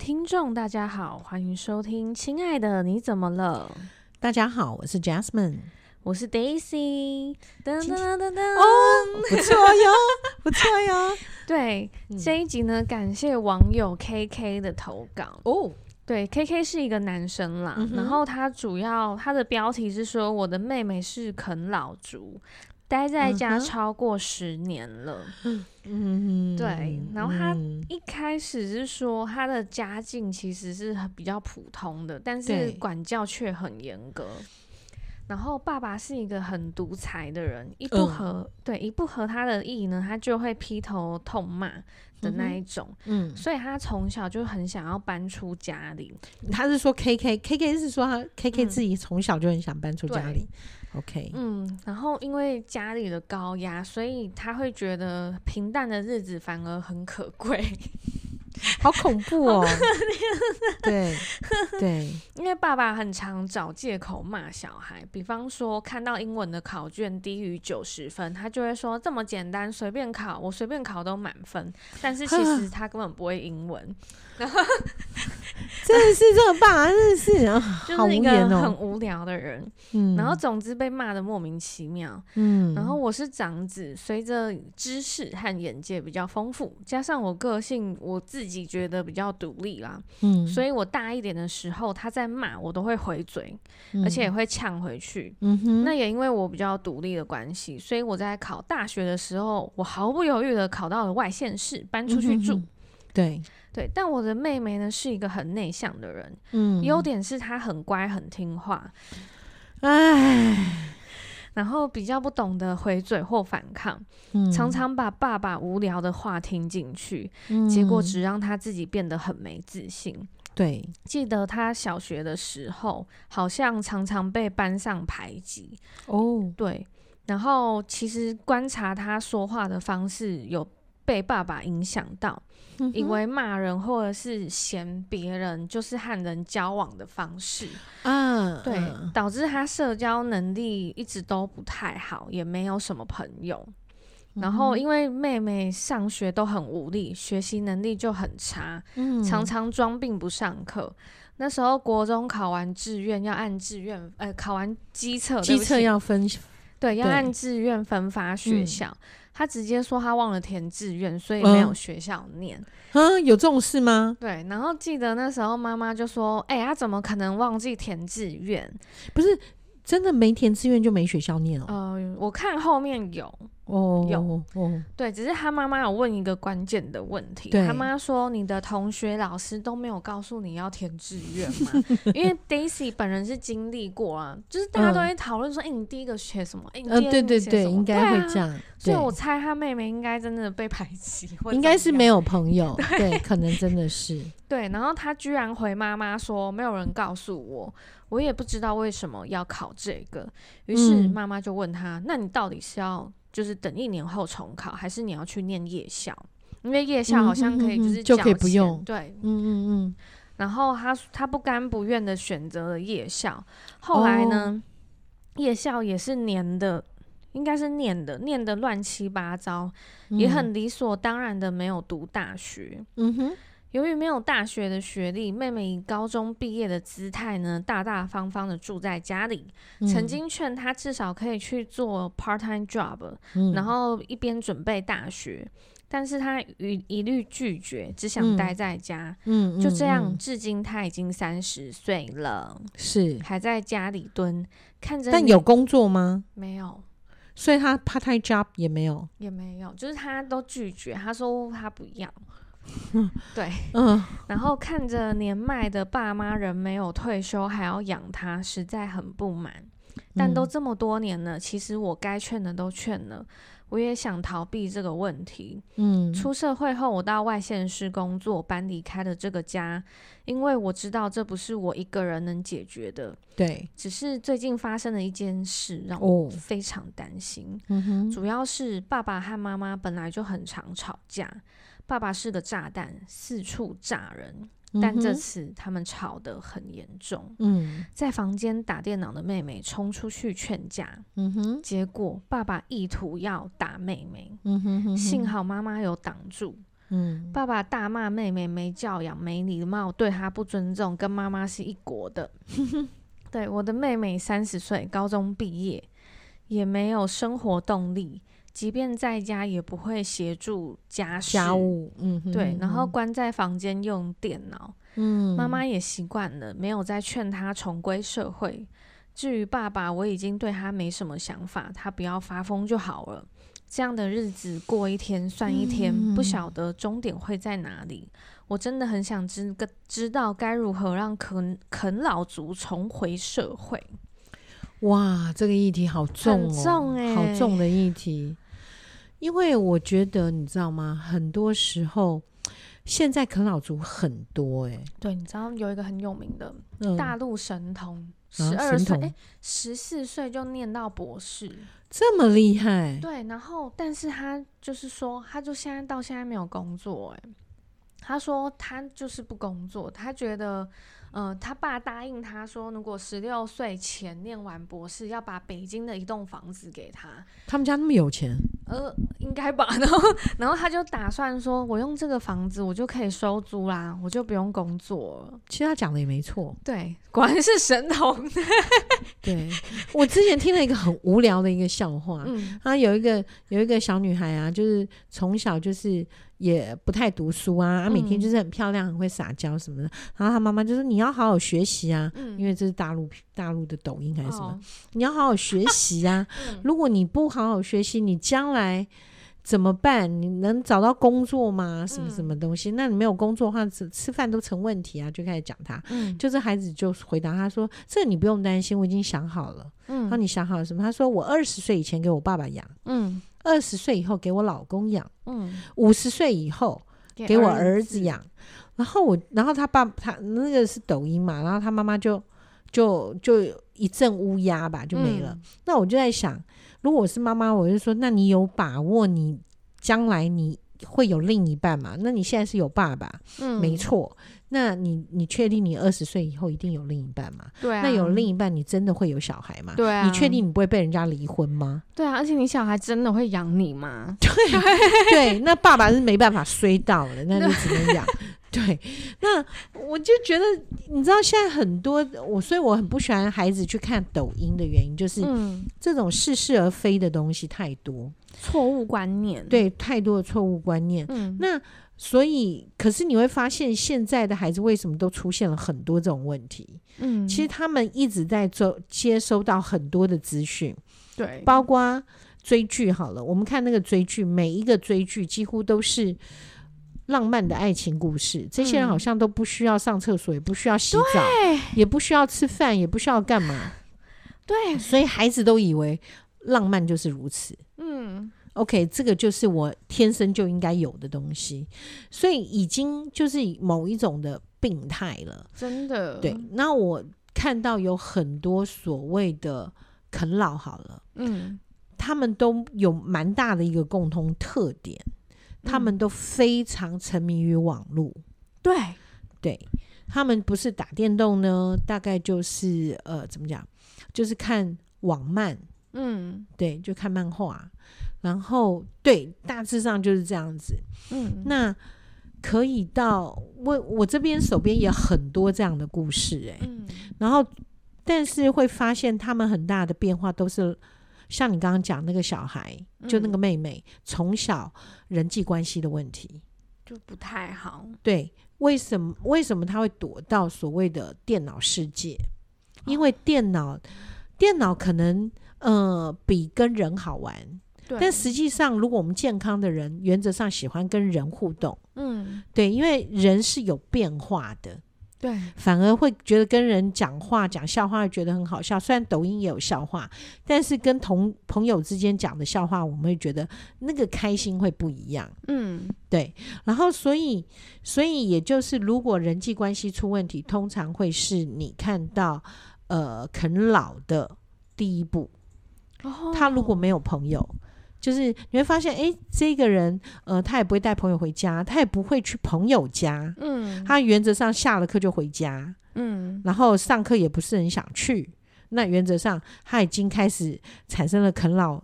听众，大家好，欢迎收听《亲爱的你怎么了》。大家好，我是 Jasmine，我是 Daisy。噔噔噔噔噔，哦，不错哟，不错哟。对、嗯、这一集呢，感谢网友 KK 的投稿哦。对，KK 是一个男生啦，嗯、然后他主要他的标题是说，我的妹妹是啃老族。待在家超过十年了，嗯嗯，对。然后他一开始是说他的家境其实是比较普通的，但是管教却很严格。然后爸爸是一个很独裁的人，一不合、嗯、对一不合他的意呢，他就会劈头痛骂的那一种。嗯，所以他从小就很想要搬出家里。他是说 K K K K 是说他 K K 自己从小就很想搬出家里。OK，嗯，然后因为家里的高压，所以他会觉得平淡的日子反而很可贵，好恐怖哦！对对，因为爸爸很常找借口骂小孩，比方说看到英文的考卷低于九十分，他就会说这么简单，随便考，我随便考都满分。但是其实他根本不会英文。真的是这爸爸，真的是啊，就是一个很无聊的人。嗯，然后总之被骂的莫名其妙。嗯，然后我是长子，随着知识和眼界比较丰富，加上我个性，我自己觉得比较独立啦。嗯，所以我大一点的时候，他在骂我都会回嘴，而且也会呛回去。嗯哼，那也因为我比较独立的关系，所以我在考大学的时候，我毫不犹豫的考到了外县市，搬出去住。对。对，但我的妹妹呢是一个很内向的人，嗯，优点是她很乖很听话，唉，然后比较不懂得回嘴或反抗，嗯，常常把爸爸无聊的话听进去，嗯，结果只让他自己变得很没自信。对，记得他小学的时候，好像常常被班上排挤哦，对，然后其实观察他说话的方式有被爸爸影响到。以为骂人或者是嫌别人就是和人交往的方式，嗯，对，导致他社交能力一直都不太好，也没有什么朋友。然后因为妹妹上学都很无力，学习能力就很差，常常装病不上课。那时候国中考完志愿要按志愿，呃，考完基测，基测要分，对，要按志愿分发学校。他直接说他忘了填志愿，所以没有学校念。嗯，有这种事吗？对，然后记得那时候妈妈就说：“哎、欸，他怎么可能忘记填志愿？不是真的没填志愿就没学校念哦。”呃，我看后面有。哦，有哦，对，只是他妈妈有问一个关键的问题。他妈说：“你的同学、老师都没有告诉你要填志愿吗？” 因为 Daisy 本人是经历过啊，就是大家都会讨论说：“哎、嗯欸，你第一个学什么？哎、欸，你第二个学什么？”对对对，应该会这样。啊、所以我猜他妹妹应该真的被排挤，应该是没有朋友。对，对，可能真的是。对，然后他居然回妈妈说：“没有人告诉我，我也不知道为什么要考这个。”于是妈妈就问他：“那你到底是要？”就是等一年后重考，还是你要去念夜校？因为夜校好像可以，就是就可以不用。对，嗯嗯嗯。然后他他不甘不愿的选择了夜校。后来呢，哦、夜校也是念的，应该是念的，念的乱七八糟，嗯、也很理所当然的没有读大学。嗯哼。由于没有大学的学历，妹妹以高中毕业的姿态呢，大大方方的住在家里。嗯、曾经劝她至少可以去做 part time job，、嗯、然后一边准备大学，但是她一一律拒绝，只想待在家。嗯，就这样，嗯、至今她已经三十岁了，是还在家里蹲看着。但有工作吗？没有，所以她 part time job 也没有，也没有，就是她都拒绝。她说她不要。嗯，对，嗯，然后看着年迈的爸妈人没有退休还要养他，实在很不满。但都这么多年了，其实我该劝的都劝了，我也想逃避这个问题。嗯，出社会后，我到外县市工作，搬离开了这个家，因为我知道这不是我一个人能解决的。对，只是最近发生了一件事，让我非常担心。嗯哼，主要是爸爸和妈妈本来就很常吵架。爸爸是个炸弹，四处炸人。但这次他们吵得很严重。嗯，在房间打电脑的妹妹冲出去劝架。嗯哼，结果爸爸意图要打妹妹。嗯哼，哼，哼，幸好妈妈有挡住。嗯，爸爸大骂妹妹没教养、没礼貌，对她不尊重，跟妈妈是一国的。对，我的妹妹三十岁，高中毕业，也没有生活动力，即便在家也不会协助家事家务。嗯哼，对，然后关在房间用电脑。嗯，妈妈也习惯了，没有再劝他重归社会。至于爸爸，我已经对他没什么想法，他不要发疯就好了。这样的日子过一天算一天，嗯、不晓得终点会在哪里。我真的很想知个知道该如何让啃啃老族重回社会。哇，这个议题好重哦，重欸、好重的议题。因为我觉得你知道吗？很多时候。现在啃老族很多哎、欸，对，你知道有一个很有名的大陆神童，十二岁哎，十四岁就念到博士，这么厉害。对，然后但是他就是说，他就现在到现在没有工作哎、欸，他说他就是不工作，他觉得。嗯、呃，他爸答应他说，如果十六岁前念完博士，要把北京的一栋房子给他。他们家那么有钱？呃，应该吧。然后，然后他就打算说，我用这个房子，我就可以收租啦，我就不用工作了。其实他讲的也没错。对，果然是神童。对，我之前听了一个很无聊的一个笑话。嗯，他有一个有一个小女孩啊，就是从小就是。也不太读书啊，啊，每天就是很漂亮，很会撒娇什么的。嗯、然后他妈妈就说：“你要好好学习啊，嗯、因为这是大陆大陆的抖音还是什么？哦、你要好好学习啊！嗯、如果你不好好学习，你将来怎么办？你能找到工作吗？什么什么东西？嗯、那你没有工作的话，吃吃饭都成问题啊！”就开始讲他，嗯、就这孩子就回答他说：“这你不用担心，我已经想好了。”嗯，然后你想好了什么？他说：“我二十岁以前给我爸爸养。”嗯。二十岁以后给我老公养，嗯，五十岁以后给我儿子。养，然后我，然后他爸他那个是抖音嘛，然后他妈妈就就就一阵乌鸦吧，就没了。嗯、那我就在想，如果我是妈妈，我就说，那你有把握你将来你会有另一半嘛？那你现在是有爸爸，嗯，没错。那你你确定你二十岁以后一定有另一半吗？对啊。那有另一半，你真的会有小孩吗？对啊。你确定你不会被人家离婚吗？对啊。而且你小孩真的会养你吗？对 对。那爸爸是没办法衰到的，那就只能养。对。那我就觉得，你知道现在很多我，所以我很不喜欢孩子去看抖音的原因，就是这种似是而非的东西太多，错误观念。对，太多的错误观念。嗯。那。所以，可是你会发现，现在的孩子为什么都出现了很多这种问题？嗯，其实他们一直在做接收到很多的资讯，对，包括追剧好了，我们看那个追剧，每一个追剧几乎都是浪漫的爱情故事。这些人好像都不需要上厕所，也不需要洗澡，也不需要吃饭，也不需要干嘛。对，所以孩子都以为浪漫就是如此。嗯。OK，这个就是我天生就应该有的东西，所以已经就是某一种的病态了，真的。对，那我看到有很多所谓的啃老，好了，嗯，他们都有蛮大的一个共同特点，他们都非常沉迷于网络。对，对，他们不是打电动呢，大概就是呃，怎么讲，就是看网漫，嗯，对，就看漫画。然后，对，大致上就是这样子。嗯，那可以到我我这边手边也很多这样的故事诶、欸。嗯，然后，但是会发现他们很大的变化都是像你刚刚讲那个小孩，就那个妹妹，嗯、从小人际关系的问题就不太好。对，为什么为什么他会躲到所谓的电脑世界？因为电脑电脑可能呃比跟人好玩。但实际上，如果我们健康的人，原则上喜欢跟人互动，嗯，对，因为人是有变化的，对，反而会觉得跟人讲话讲笑话会觉得很好笑。虽然抖音也有笑话，但是跟同朋友之间讲的笑话，我们会觉得那个开心会不一样，嗯，对。然后，所以，所以也就是，如果人际关系出问题，通常会是你看到呃啃老的第一步。哦，他如果没有朋友。就是你会发现，哎，这个人，呃，他也不会带朋友回家，他也不会去朋友家，嗯，他原则上下了课就回家，嗯，然后上课也不是很想去，那原则上他已经开始产生了啃老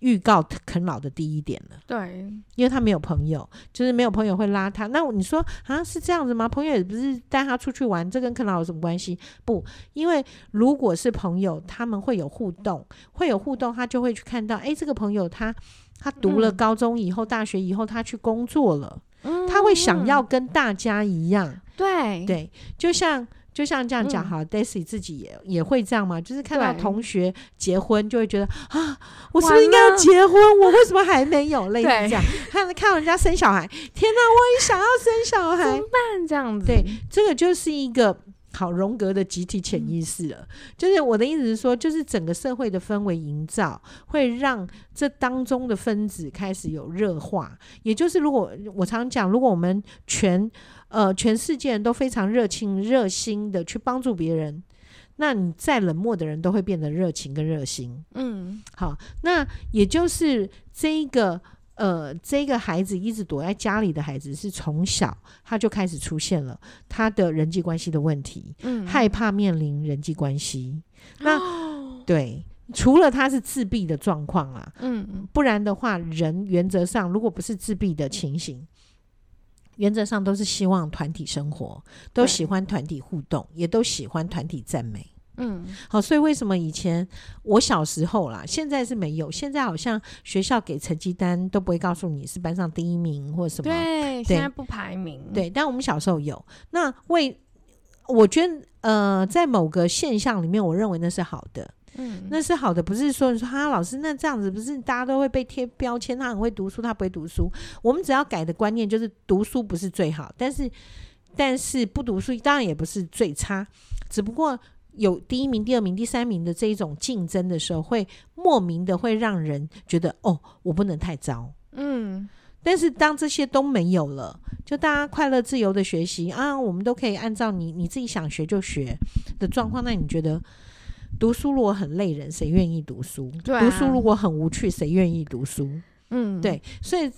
预告啃老的第一点了。对，因为他没有朋友，就是没有朋友会拉他。那你说啊，是这样子吗？朋友也不是带他出去玩，这跟啃老有什么关系？不，因为如果是朋友，他们会有互动，会有互动，他就会去看到，哎，这个朋友他他读了高中以后，嗯、大学以后，他去工作了，嗯、他会想要跟大家一样。对对，就像。就像这样讲好，嗯，Daisy 自己也也会这样嘛？就是看到同学结婚，就会觉得啊，我是不是应该要结婚？我为什么还没有？类似这样，看看到人家生小孩，天哪，我也想要生小孩，怎么办？这样子，对，这个就是一个好荣格的集体潜意识了。嗯，就是我的意思是说，就是整个社会的氛围营造，会让这当中的分子开始有热化。也就是，如果我常讲，如果我们全呃，全世界人都非常热情、热心的去帮助别人，那你再冷漠的人都会变得热情跟热心。嗯，好，那也就是这一个呃，这个孩子一直躲在家里的孩子，是从小他就开始出现了他的人际关系的问题，嗯，害怕面临人际关系。那、哦、对，除了他是自闭的状况啦，嗯，不然的话，人原则上如果不是自闭的情形。原则上都是希望团体生活，都喜欢团体互动，也都喜欢团体赞美。嗯，好，所以为什么以前我小时候啦，现在是没有，现在好像学校给成绩单都不会告诉你是班上第一名或什么。对，现在不排名。对，但我们小时候有。那为我觉得，呃，在某个现象里面，我认为那是好的。嗯，那是好的，不是说你说哈老师，那这样子不是大家都会被贴标签，他很会读书，他不会读书。我们只要改的观念就是读书不是最好，但是但是不读书当然也不是最差，只不过有第一名、第二名、第三名的这一种竞争的时候，会莫名的会让人觉得哦，我不能太糟。嗯，但是当这些都没有了，就大家快乐自由的学习啊，我们都可以按照你你自己想学就学的状况，那你觉得？读书如果很累人，谁愿意读书？对啊。读书如果很无趣，谁愿意读书？嗯，对，所以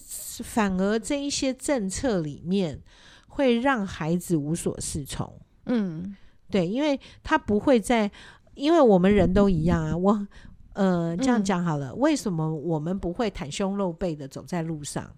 反而这一些政策里面会让孩子无所适从。嗯，对，因为他不会在，因为我们人都一样啊。我呃这样讲好了，嗯，为什么我们不会袒胸露背的走在路上？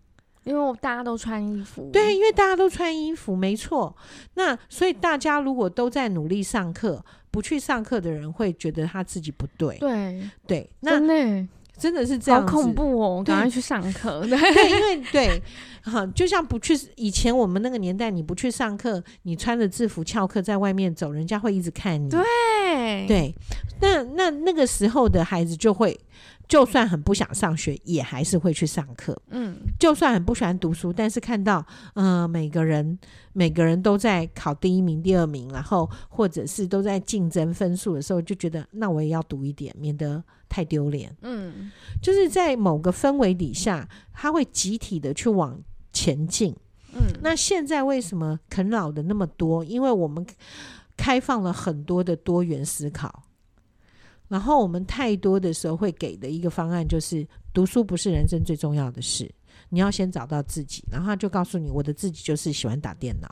因为大家都穿衣服。对，因为大家都穿衣服，没错。那所以大家如果都在努力上课。不去上课的人会觉得他自己不对，对对，那真的真的是这样，好恐怖哦！赶快去上课，对，对，因为对，哈，就像不去以前我们那个年代，你不去上课，你穿着制服翘课在外面走，人家会一直看你，对对，那那那个时候的孩子就会。就算很不想上学，也还是会去上课。嗯，就算很不喜欢读书，但是看到，呃，每个人每个人都在考第一名、第二名，然后或者是都在竞争分数的时候，就觉得那我也要读一点，免得太丢脸。嗯，就是在某个氛围底下，他会集体的去往前进。嗯，那现在为什么啃老的那么多？因为我们开放了很多的多元思考。然后我们太多的时候会给的一个方案就是，读书不是人生最重要的事，你要先找到自己，然后他就告诉你，我的自己就是喜欢打电脑，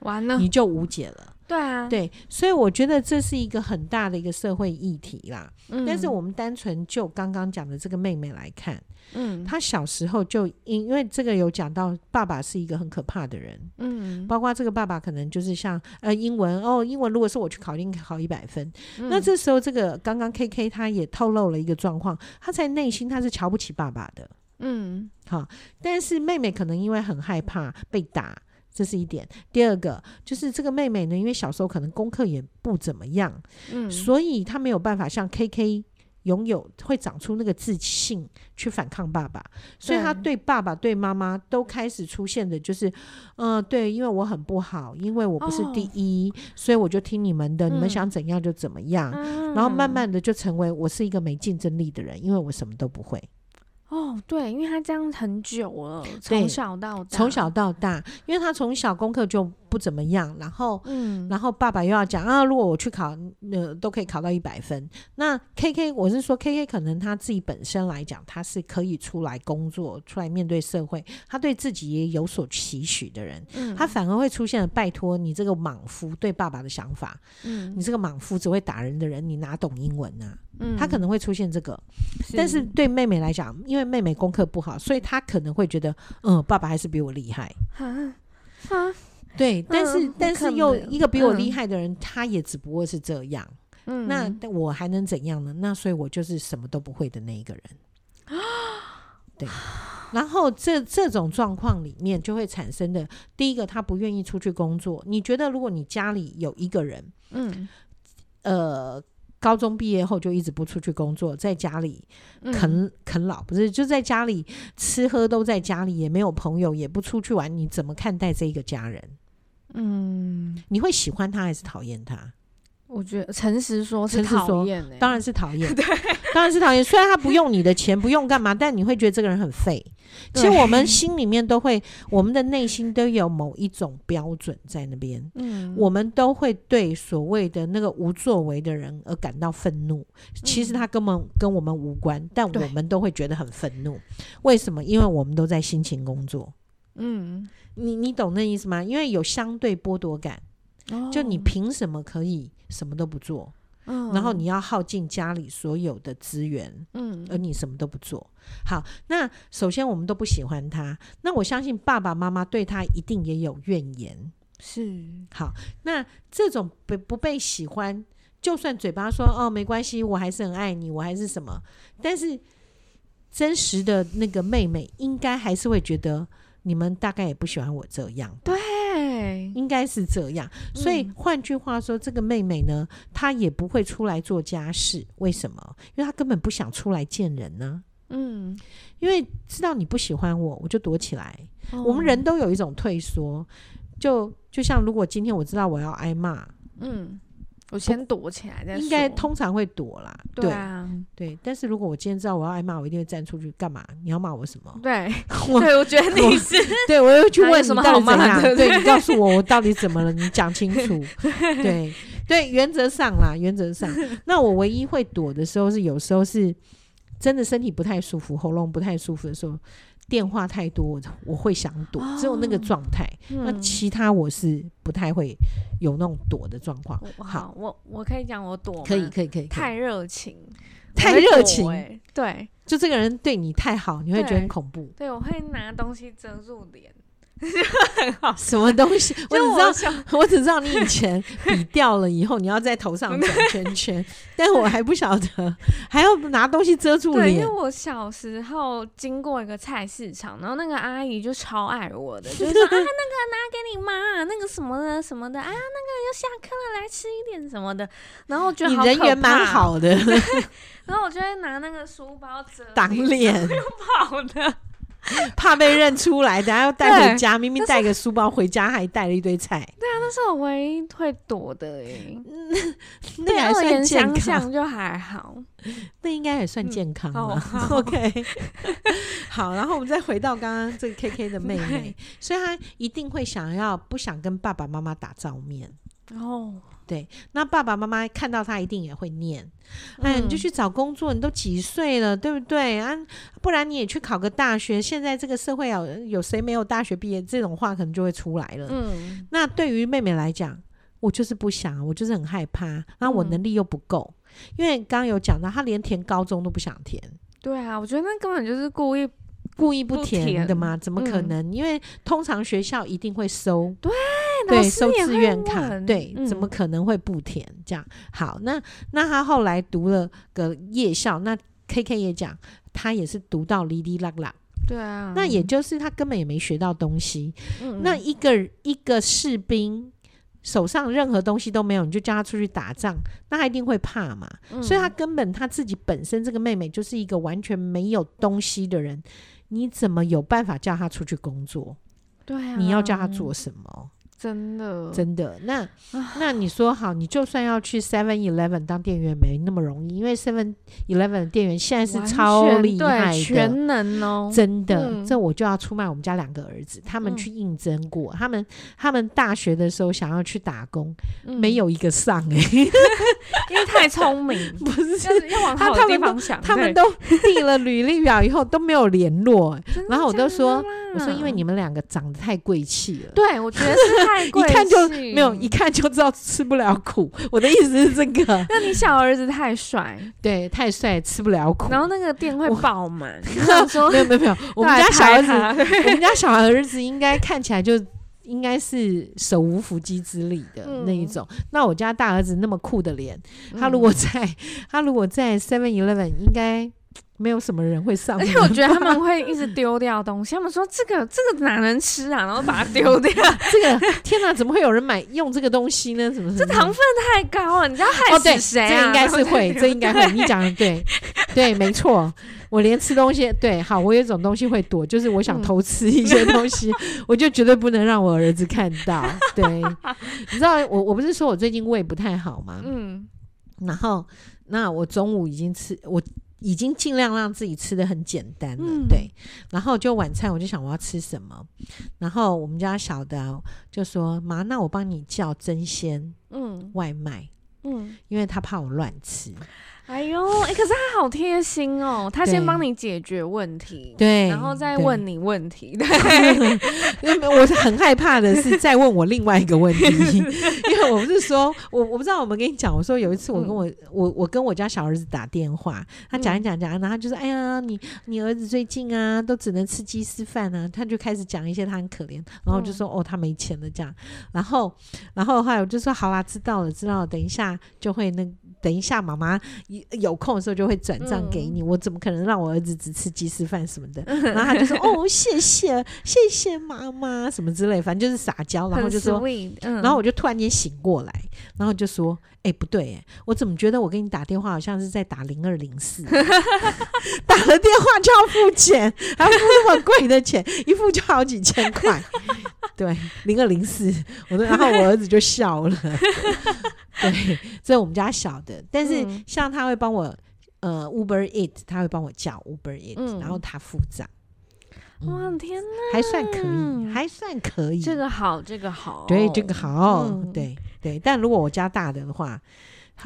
完了你就无解了。对啊，对，所以我觉得这是一个很大的一个社会议题啦。嗯，但是我们单纯就刚刚讲的这个妹妹来看。嗯，她小时候就因因为这个有讲到爸爸是一个很可怕的人，嗯，包括这个爸爸可能就是像呃英文哦，英文如果是我去考，一定考一百分，嗯。那这时候这个刚刚 K K 他也透露了一个状况，他在内心他是瞧不起爸爸的，嗯，好，但是妹妹可能因为很害怕被打，这是一点。第二个就是这个妹妹呢，因为小时候可能功课也不怎么样，嗯，所以她没有办法像 K K。拥有会长出那个自信去反抗爸爸，所以她对爸爸对妈妈都开始出现的就是，嗯、呃，对，因为我很不好，因为我不是第一，哦、所以我就听你们的，嗯、你们想怎样就怎么样，嗯，然后慢慢的就成为我是一个没竞争力的人，因为我什么都不会。哦，对，因为他这样很久了，从小到大，从小到大，因为他从小功课就不怎么样，然后，嗯，然后爸爸又要讲啊，如果我去考，呃都可以考到一百分。那 K K 我是说 K K 可能他自己本身来讲，他是可以出来工作，出来面对社会，他对自己也有所期许的人，嗯、他反而会出现了拜托你这个莽夫对爸爸的想法，嗯，你这个莽夫只会打人的人，你哪懂英文啊？嗯，他可能会出现这个，是但是对妹妹来讲，因为妹妹功课不好，所以她可能会觉得，嗯，爸爸还是比我厉害。啊啊，对，但是、嗯、但是又一个比我厉害的人，嗯、他也只不过是这样。嗯，那我还能怎样呢？那所以我就是什么都不会的那一个人。对，然后这这种状况里面就会产生的第一个，他不愿意出去工作。你觉得，如果你家里有一个人，嗯，呃。高中毕业后就一直不出去工作，在家里啃啃老，不是就在家里吃喝都在家里，也没有朋友，也不出去玩，你怎么看待这一个家人？嗯，你会喜欢他还是讨厌他？我觉得诚实说是讨厌、欸，当然是讨厌，对，当然是讨厌。虽然他不用你的钱，不用干嘛，但你会觉得这个人很废。其实我们心里面都会，我们的内心都有某一种标准在那边。嗯，我们都会对所谓的那个无作为的人而感到愤怒。其实他根本跟我们无关，但我们都会觉得很愤怒。为什么？因为我们都在辛勤工作。嗯，你你懂那意思吗？因为有相对剥夺感。就你凭什么可以什么都不做？嗯，然后你要耗尽家里所有的资源，嗯，而你什么都不做。好，那首先我们都不喜欢他，那我相信爸爸妈妈对他一定也有怨言。是，好，那这种不不被喜欢，就算嘴巴说哦没关系，我还是很爱你，我还是什么，但是真实的那个妹妹应该还是会觉得。你们大概也不喜欢我这样，对，应该是这样。所以换句话说，这个妹妹呢，她也不会出来做家事。为什么？因为她根本不想出来见人呢。嗯，因为知道你不喜欢我，我就躲起来。我们人都有一种退缩，就就像如果今天我知道我要挨骂，嗯。我先躲起来再说，应该通常会躲啦。对啊，对。但是如果我今天知道我要挨骂，我一定会站出去干嘛？你要骂我什么？对，对，我觉得你是，对我又去问什么到底怎样？对，你告诉我我到底怎么了？你讲清楚。对对，原则上啦，原则上，那我唯一会躲的时候是有时候是真的身体不太舒服，喉咙不太舒服的时候。电话太多，我会想躲，只有那个状态。哦、那其他我是不太会有那种躲的状况。好，我我可以讲我躲，可以可以可以。太热情，太热情，对，就这个人对你太好，你会觉得很恐怖。对我会拿东西遮住脸。很好，什么东西？我只知道，我只知道你以前 笔掉了以后，你要在头上转圈圈，但我还不晓得还要拿东西遮住脸。对，因为我小时候经过一个菜市场，然后那个阿姨就超爱我的，就是说啊，那个拿给你妈，那个什么的什么的，啊，那个要下课了，来吃一点什么的。然后我觉得你人缘蛮好的，然后我就会拿那个书包遮挡脸，又跑的。怕被认出来，等下要带回家。明明带个书包回家，还带了一堆菜。对啊，那是我唯一会躲的哎。那还算健康，就还好。那应该也算健康了。OK，好，然后我们再回到刚刚这个 KK 的妹妹，所以她一定会想要不想跟爸爸妈妈打照面哦。对，那爸爸妈妈看到他一定也会念，哎，你就去找工作，你都几岁了，对不对啊？不然你也去考个大学。现在这个社会啊，有谁没有大学毕业？这种话可能就会出来了。嗯，那对于妹妹来讲，我就是不想，我就是很害怕，那我能力又不够，因为刚刚有讲到，她连填高中都不想填。对啊，我觉得那根本就是故意。故意不填的吗？怎么可能？嗯、因为通常学校一定会收，对对，收志愿卡，对，嗯、怎么可能会不填？这样好，那那他后来读了个夜校，那 K K 也讲，他也是读到哩哩啦啦，对啊，那也就是他根本也没学到东西。嗯、那一个一个士兵手上任何东西都没有，你就叫他出去打仗，那他一定会怕嘛。嗯、所以他根本他自己本身这个妹妹就是一个完全没有东西的人。你怎么有办法叫他出去工作？对啊，你要叫他做什么？真的，真的。那 那你说好，你就算要去 Seven Eleven 当店员，没那么容易，因为 Seven Eleven 的店员现在是超厉害的，全能哦，真的。嗯、这我就要出卖我们家两个儿子，他们去应征过，嗯、他们他们大学的时候想要去打工，嗯、没有一个上哎、欸，因为太聪明，不是要往好的地方想，他们都递了履历表以后都没有联络，然后我都说，我说因为你们两个长得太贵气了，对我觉得是太贵。一看就没有，一看就知道吃不了苦。我的意思是这个。那你小儿子太帅，对，太帅吃不了苦。然后那个店会爆满。没有没有没有，我们家小儿子，我们家小儿子应该看起来就应该是手无缚鸡之力的那一种。那我家大儿子那么酷的脸，他如果在他如果在 Seven Eleven 应该。没有什么人会上，而且我觉得他们会 一直丢掉东西。他们说这个这个哪能吃啊？然后把它丢掉。这个天哪，怎么会有人买用这个东西呢？怎么这糖分太高了？你知道害死谁啊？这应该是会，这应该会。你讲的对，对，没错。我连吃东西，对，好，我有一种东西会躲，就是我想偷吃一些东西，我就绝对不能让我儿子看到。对，你知道我我不是说我最近胃不太好吗？嗯，然后那我中午已经吃我。已经尽量让自己吃的很简单了，嗯、对。然后就晚餐，我就想我要吃什么。然后我们家小的就说：“妈，那我帮你叫真鲜，嗯，外卖，嗯，因为他怕我乱吃。”哎呦，哎、欸，可是他好贴心哦，他先帮你解决问题，对，然后再问你问题，对。因为我是很害怕的是再问我另外一个问题，因为我不是说我我不知道我们跟你讲，我说有一次我跟我、嗯、我我跟我家小儿子打电话，他讲一讲讲，然后就说，哎呀，你你儿子最近啊都只能吃鸡丝饭啊，他就开始讲一些他很可怜，然后我就说、嗯、哦他没钱了。这样，然后然后后来我就说好啦，知道了知道了，等一下就会那。等一下，妈妈有空的时候就会转账给你。嗯、我怎么可能让我儿子只吃鸡丝饭什么的？然后他就说：“哦，谢谢，谢谢妈妈，什么之类，反正就是撒娇。”然后就说：“嗯、然后我就突然间醒过来，然后就说：‘哎、欸，不对，哎，我怎么觉得我给你打电话好像是在打零二零四？打了电话就要付钱，还要付那么贵的钱，一付就好几千块。’对，零二零四，我说，然后我儿子就笑了。” 对，这是我们家小的，但是像他会帮我，呃，Uber Eat，他会帮我叫 Uber Eat，嗯，然后他付账。哇天哪，还算可以，还算可以。这个好，这个好，对，这个好，对对。但如果我家大的的话。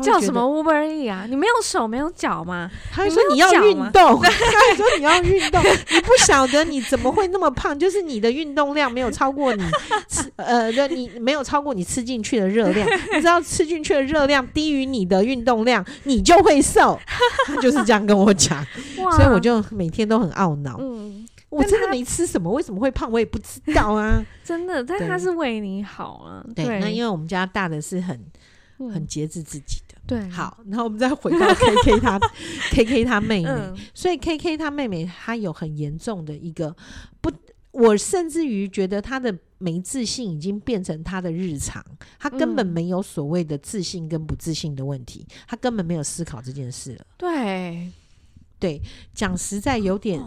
叫什么 Uber 啊？你没有手没有脚吗？他会说你要运动，他会说你要运动。你不晓得你怎么会那么胖？就是你的运动量没有超过你吃呃，你没有超过你吃进去的热量。你知道吃进去的热量低于你的运动量，你就会瘦。他就是这样跟我讲，所以我就每天都很懊恼。嗯，我真的没吃什么，为什么会胖？我也不知道啊。真的，但他是为你好啊。对，那因为我们家大的是很很节制自己。对，好，然后我们再回到 K K 他，K K 他妹妹，嗯、所以 K K 他妹妹她有很严重的一个不，我甚至于觉得她的没自信已经变成她的日常，她根本没有所谓的自信跟不自信的问题，她根本没有思考这件事了。对，对，讲实在有点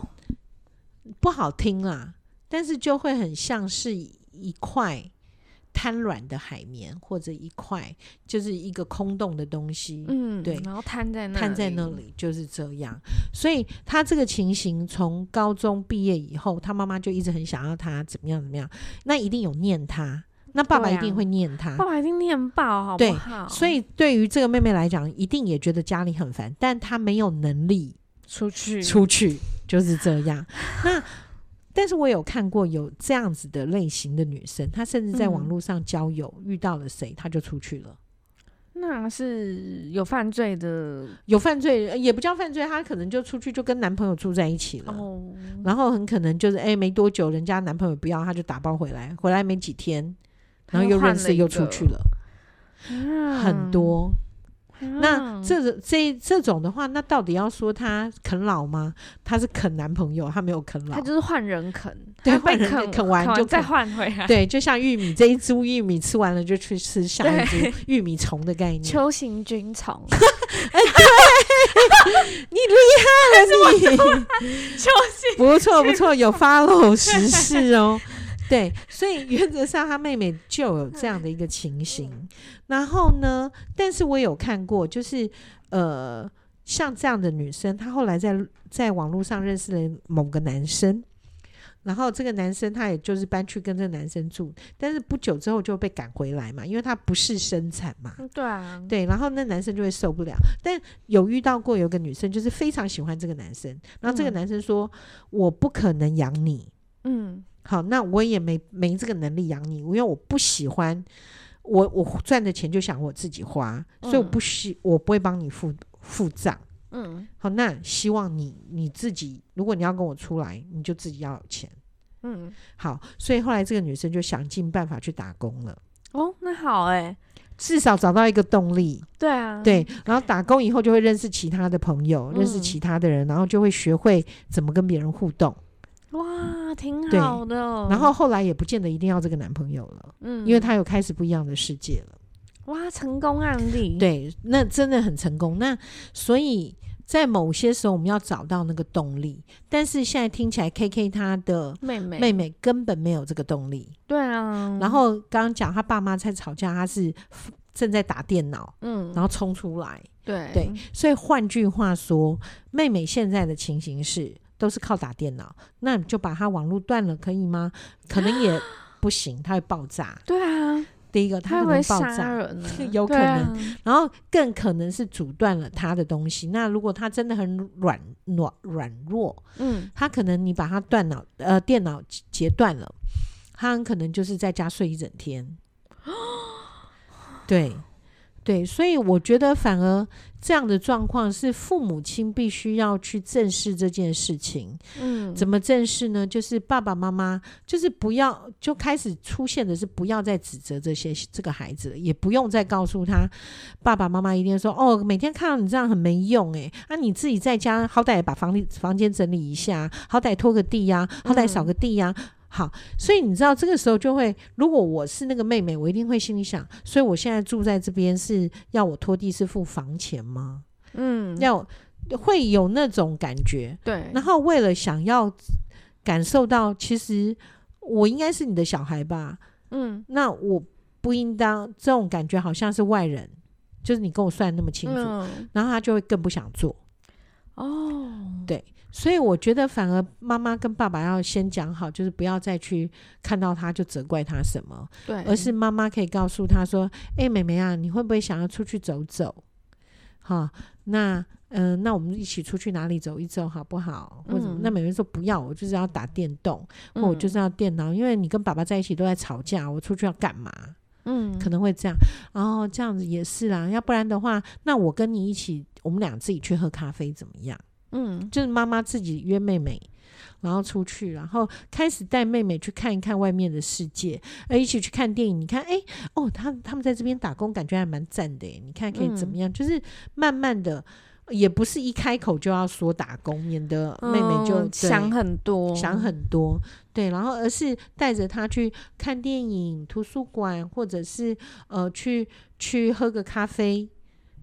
不好听啦，但是就会很像是一块。瘫软的海绵，或者一块就是一个空洞的东西，嗯，对，然后瘫在那，瘫在那里就是这样。所以他这个情形，从高中毕业以后，他妈妈就一直很想要他怎么样怎么样，那一定有念他，那爸爸一定会念他，啊、爸爸一定念爆，好不好？对，所以对于这个妹妹来讲，一定也觉得家里很烦，但她没有能力出去，出去就是这样。那。但是我有看过有这样子的类型的女生，她甚至在网络上交友，嗯、遇到了谁，她就出去了。那是有犯罪的，有犯罪也不叫犯罪，她可能就出去就跟男朋友住在一起了。哦、然后很可能就是哎、欸，没多久人家男朋友不要，她就打包回来，回来没几天，然后又认识又出去了，嗯、很多。那这种这这种的话，那到底要说他啃老吗？他是啃男朋友，他没有啃老，他就是换人啃，对，换人啃，啃完就再换回来，对，就像玉米这一株玉米吃完了就去吃下一株玉米虫的概念，秋行菌虫，哎，对，你厉害了你，秋行，不错不错，有 follow 时事哦。对，所以原则上他妹妹就有这样的一个情形。然后呢，但是我有看过，就是呃，像这样的女生，她后来在在网络上认识了某个男生。然后这个男生他也就是搬去跟这个男生住，但是不久之后就被赶回来嘛，因为他不是生产嘛。对啊，对，然后那男生就会受不了。但有遇到过有个女生，就是非常喜欢这个男生，然后这个男生说：“嗯、我不可能养你。”嗯，好，那我也没没这个能力养你，因为我不喜欢我我赚的钱就想我自己花，所以我不需我不会帮你付付账。嗯，好，那希望你你自己，如果你要跟我出来，你就自己要有钱。嗯，好，所以后来这个女生就想尽办法去打工了。哦，那好哎、欸，至少找到一个动力。对啊，对，然后打工以后就会认识其他的朋友，嗯、认识其他的人，然后就会学会怎么跟别人互动。哇，挺好的。然后后来也不见得一定要这个男朋友了，嗯，因为他有开始不一样的世界了。哇，成功案例。对，那真的很成功。那所以。在某些时候，我们要找到那个动力，但是现在听起来，K K 他的妹妹妹妹根本没有这个动力。对啊。然后刚刚讲他爸妈在吵架，他是正在打电脑，嗯，然后冲出来。对对，所以换句话说，妹妹现在的情形是都是靠打电脑，那你就把它网络断了，可以吗？可能也 不行，它会爆炸。对啊。第一个，他可能爆炸，有可能，啊、然后更可能是阻断了他的东西。那如果他真的很软软软弱，嗯，他可能你把他断脑呃电脑截断了，他很可能就是在家睡一整天。对。对，所以我觉得反而这样的状况是父母亲必须要去正视这件事情。嗯，怎么正视呢？就是爸爸妈妈就是不要就开始出现的是不要再指责这些这个孩子了，也不用再告诉他爸爸妈妈一定说哦，每天看到你这样很没用诶，那、啊、你自己在家好歹把房房间整理一下，好歹拖个地呀、啊，好歹扫个地呀、啊。嗯好，所以你知道这个时候就会，如果我是那个妹妹，我一定会心里想，所以我现在住在这边是要我拖地是付房钱吗？嗯，要会有那种感觉。对，然后为了想要感受到，其实我应该是你的小孩吧？嗯，那我不应当这种感觉好像是外人，就是你跟我算那么清楚，嗯，然后他就会更不想做。哦，对。所以我觉得，反而妈妈跟爸爸要先讲好，就是不要再去看到他就责怪他什么，对，而是妈妈可以告诉他说：“哎、欸，妹妹啊，你会不会想要出去走走？好，那嗯、呃，那我们一起出去哪里走一走好不好？或者、嗯、那妹妹说不要，我就是要打电动，或我就是要电脑，嗯、因为你跟爸爸在一起都在吵架，我出去要干嘛？嗯，可能会这样。然后这样子也是啦，要不然的话，那我跟你一起，我们俩自己去喝咖啡怎么样？”嗯，就是妈妈自己约妹妹，然后出去，然后开始带妹妹去看一看外面的世界，呃，一起去看电影。你看，哎、欸，哦，他他们在这边打工，感觉还蛮赞的。你看可以怎么样？嗯、就是慢慢的，也不是一开口就要说打工，免得妹妹就、嗯、想很多，想很多。对，然后而是带着她去看电影、图书馆，或者是呃，去去喝个咖啡，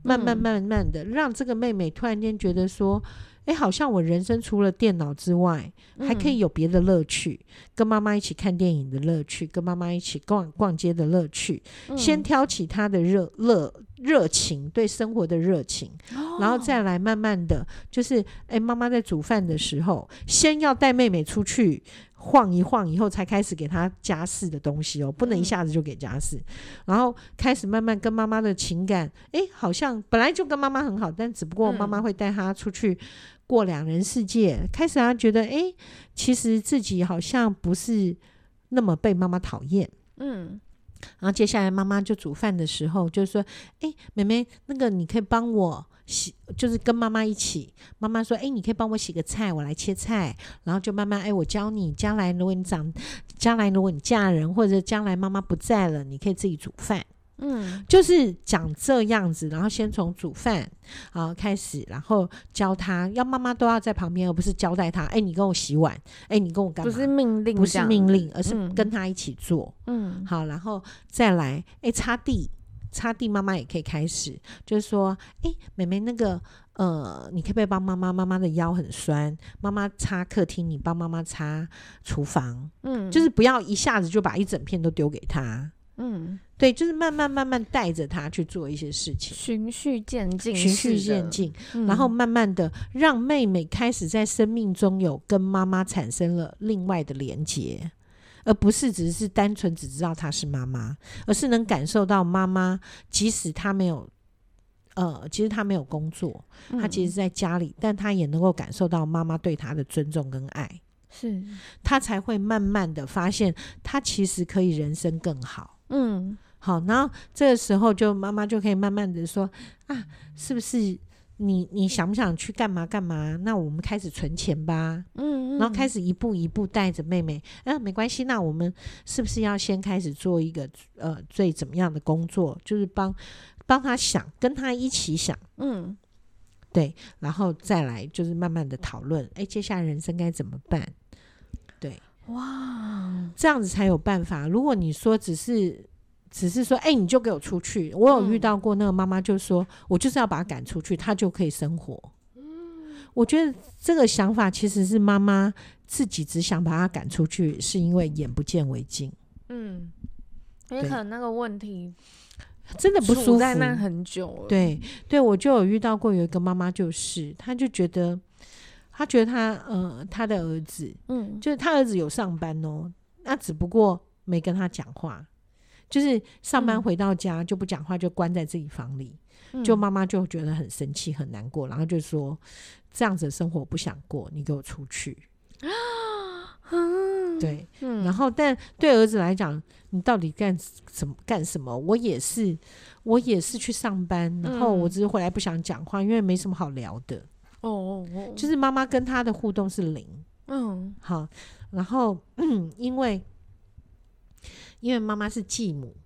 慢慢慢慢的，让这个妹妹突然间觉得说。哎，好像我人生除了电脑之外，还可以有别的乐趣，嗯、跟妈妈一起看电影的乐趣，跟妈妈一起逛逛街的乐趣。嗯、先挑起他的热热热情，对生活的热情，哦、然后再来慢慢的就是，哎，妈妈在煮饭的时候，先要带妹妹出去晃一晃，以后才开始给她家事的东西哦，不能一下子就给家事，嗯、然后开始慢慢跟妈妈的情感，哎，好像本来就跟妈妈很好，但只不过妈妈会带她出去。过两人世界，开始他觉得，哎、欸，其实自己好像不是那么被妈妈讨厌，嗯。然后接下来妈妈就煮饭的时候，就说，哎、妹妹，那个你可以帮我洗，就是跟妈妈一起。妈妈说，哎、你可以帮我洗个菜，我来切菜。然后就慢慢，哎、我教你，将来如果你长，将来如果你嫁人，或者将来妈妈不在了，你可以自己煮饭。嗯，就是讲这样子，然后先从煮饭啊开始，然后教他，要妈妈都要在旁边，而不是交代他。哎，你跟我洗碗，哎，你跟我干嘛？不是命令，不是命令，而是跟他一起做。嗯，好，然后再来，哎，擦地，擦地妈妈也可以开始，就是说，哎，妹妹那个，呃，你可不可以帮妈妈？妈妈的腰很酸，妈妈擦客厅，你帮妈妈擦厨房。嗯，就是不要一下子就把一整片都丢给她。嗯，对，就是慢慢慢慢带着他去做一些事情，循序渐进，循序渐进，嗯，然后慢慢的让妹妹开始在生命中有跟妈妈产生了另外的连接。而不是只是单纯只知道她是妈妈，而是能感受到妈妈，即使她没有，呃，其实她没有工作，她其实在家里，嗯、但她也能够感受到妈妈对她的尊重跟爱，是，她才会慢慢的发现，她其实可以人生更好。嗯，好，然后这个时候就妈妈就可以慢慢的说，啊，是不是？你你想不想去干嘛干嘛？那我们开始存钱吧。嗯，嗯，然后开始一步一步带着妹妹。嗯、啊，没关系。那我们是不是要先开始做一个呃最怎么样的工作？就是帮帮他想，跟他一起想。嗯，对，然后再来就是慢慢的讨论。哎，接下来人生该怎么办？对，哇，这样子才有办法。如果你说只是。只是说，哎、欸，你就给我出去。我有遇到过那个妈妈，就说、嗯、我就是要把他赶出去，他就可以生活。嗯，我觉得这个想法其实是妈妈自己只想把他赶出去，是因为眼不见为净。嗯，也可能那个问题真的不舒服，在那很久了。对，对我就有遇到过有一个妈妈，就是她就觉得，她觉得他呃，他的儿子，嗯，就是他儿子有上班哦，那只不过没跟他讲话。就是上班回到家就不讲话，就关在自己房里，嗯、就妈妈就觉得很生气、很难过，然后就说：“这样子的生活不想过，你给我出去。啊”对，嗯、然后但对儿子来讲，你到底干什么？干什么？我也是，我也是去上班，然后我只是回来不想讲话，因为没什么好聊的。哦哦哦，就是妈妈跟他的互动是零。嗯，好，然后嗯，因为。因为妈妈是继母。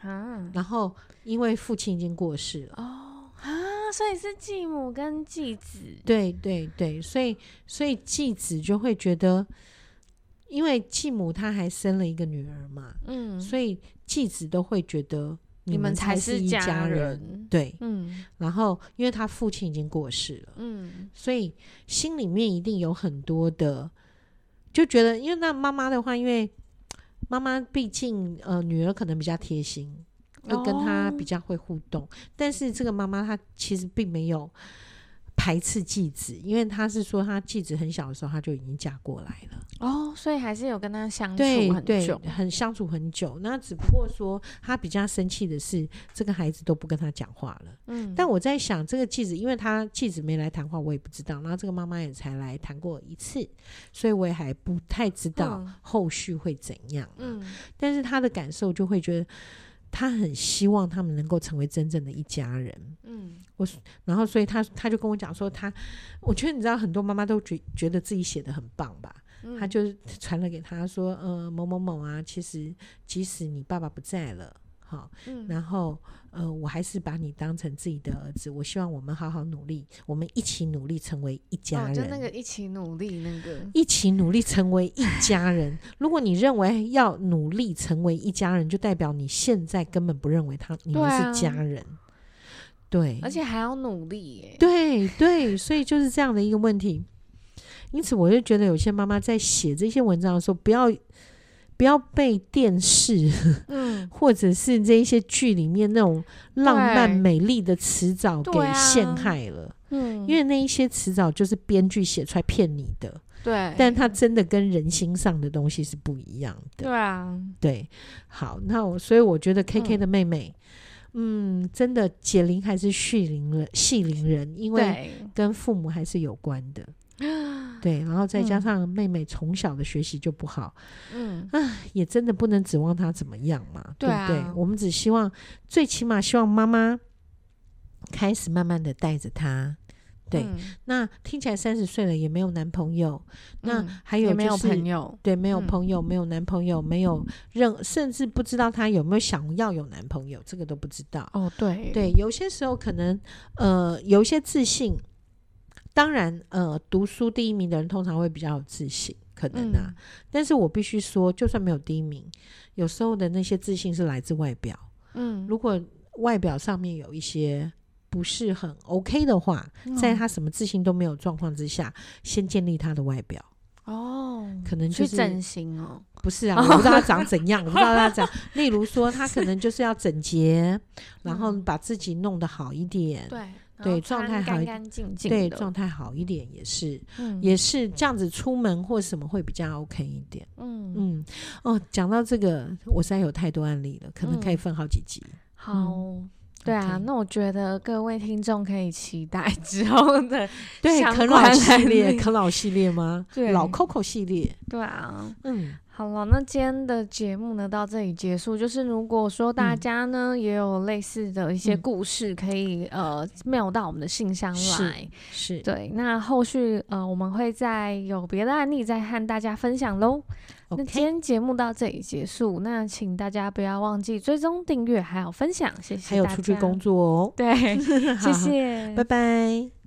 啊，然后因为父亲已经过世了。哦啊，所以是继母跟继子，对对对，所以所以继子就会觉得，因为继母她还生了一个女儿嘛，嗯，所以继子都会觉得你们才是一家人，对，嗯，然后因为他父亲已经过世了，嗯，所以心里面一定有很多的，就觉得，因为那妈妈的话，因为。妈妈毕竟，呃，女儿可能比较贴心，会跟她比较会互动。哦、但是这个妈妈她其实并没有排斥继子，因为他是说他继子很小的时候，他就已经嫁过来了。哦，所以还是有跟他相处很久，很相处很久。那只不过说他比较生气的是，这个孩子都不跟他讲话了。嗯，但我在想，这个继子，因为他继子没来谈话，我也不知道。然后这个妈妈也才来谈过一次，所以我也还不太知道后续会怎样。嗯，但是他的感受就会觉得，他很希望他们能够成为真正的一家人。嗯，我然后所以他他就跟我讲说他，他我觉得你知道，很多妈妈都觉觉得自己写的很棒吧。他就传了给他说，呃，某某某啊，其实即使你爸爸不在了，好，嗯，然后呃，我还是把你当成自己的儿子。我希望我们好好努力，我们一起努力成为一家人。哦，就那个一起努力，那个一起努力成为一家人。如果你认为要努力成为一家人，就代表你现在根本不认为他你们是家人。对，而且还要努力耶。对对，所以就是这样的一个问题。因此，我就觉得有些妈妈在写这些文章的时候，不要不要被电视，嗯，或者是这一些剧里面那种浪漫美丽的词藻给陷害了，嗯，因为那一些词藻就是编剧写出来骗你的，对，但它真的跟人心上的东西是不一样的，对啊，对，好，那我所以我觉得 KK 的妹妹，嗯，嗯，真的解铃还是系铃人，系铃人，因为跟父母还是有关的。对，然后再加上妹妹从小的学习就不好，嗯，啊，也真的不能指望她怎么样嘛，对，不对？我们只希望，最起码希望妈妈开始慢慢的带着她。对，嗯、那听起来三十岁了也没有男朋友，嗯、那还有、就是、没有朋友，对，没有朋友，嗯、没有男朋友，没有任，甚至不知道她有没有想要有男朋友，这个都不知道。哦，对，对，有些时候可能，呃，有一些自信。当然，呃，读书第一名的人通常会比较有自信，可能啊。嗯、但是我必须说，就算没有第一名，有时候的那些自信是来自外表。嗯，如果外表上面有一些不是很 OK 的话，嗯、在他什么自信都没有状况之下，先建立他的外表。哦，可能就是整形哦？不是啊，我不知道他长怎样，我不知道他长。例如说，他可能就是要整洁，然后把自己弄得好一点。对。对，状态好，对，状态好一点也是，嗯、也是这样子出门或什么会比较 OK 一点。嗯嗯，哦，讲到这个，我实在有太多案例了，可能可以分好几集。嗯、好，嗯、对啊，okay、那我觉得各位听众可以期待之后的对啃老系列，啃老系列吗？对，老 Coco 系列。对啊，嗯。好了，那今天的节目呢，到这里结束。就是如果说大家呢、嗯、也有类似的一些故事，可以、嗯、呃 mail 到我们的信箱来，是，是对。那后续呃我们会再有别的案例再和大家分享喽。那今天节目到这里结束，那请大家不要忘记追踪、订阅还有分享，谢谢。还有出去工作哦，对，谢谢，拜拜。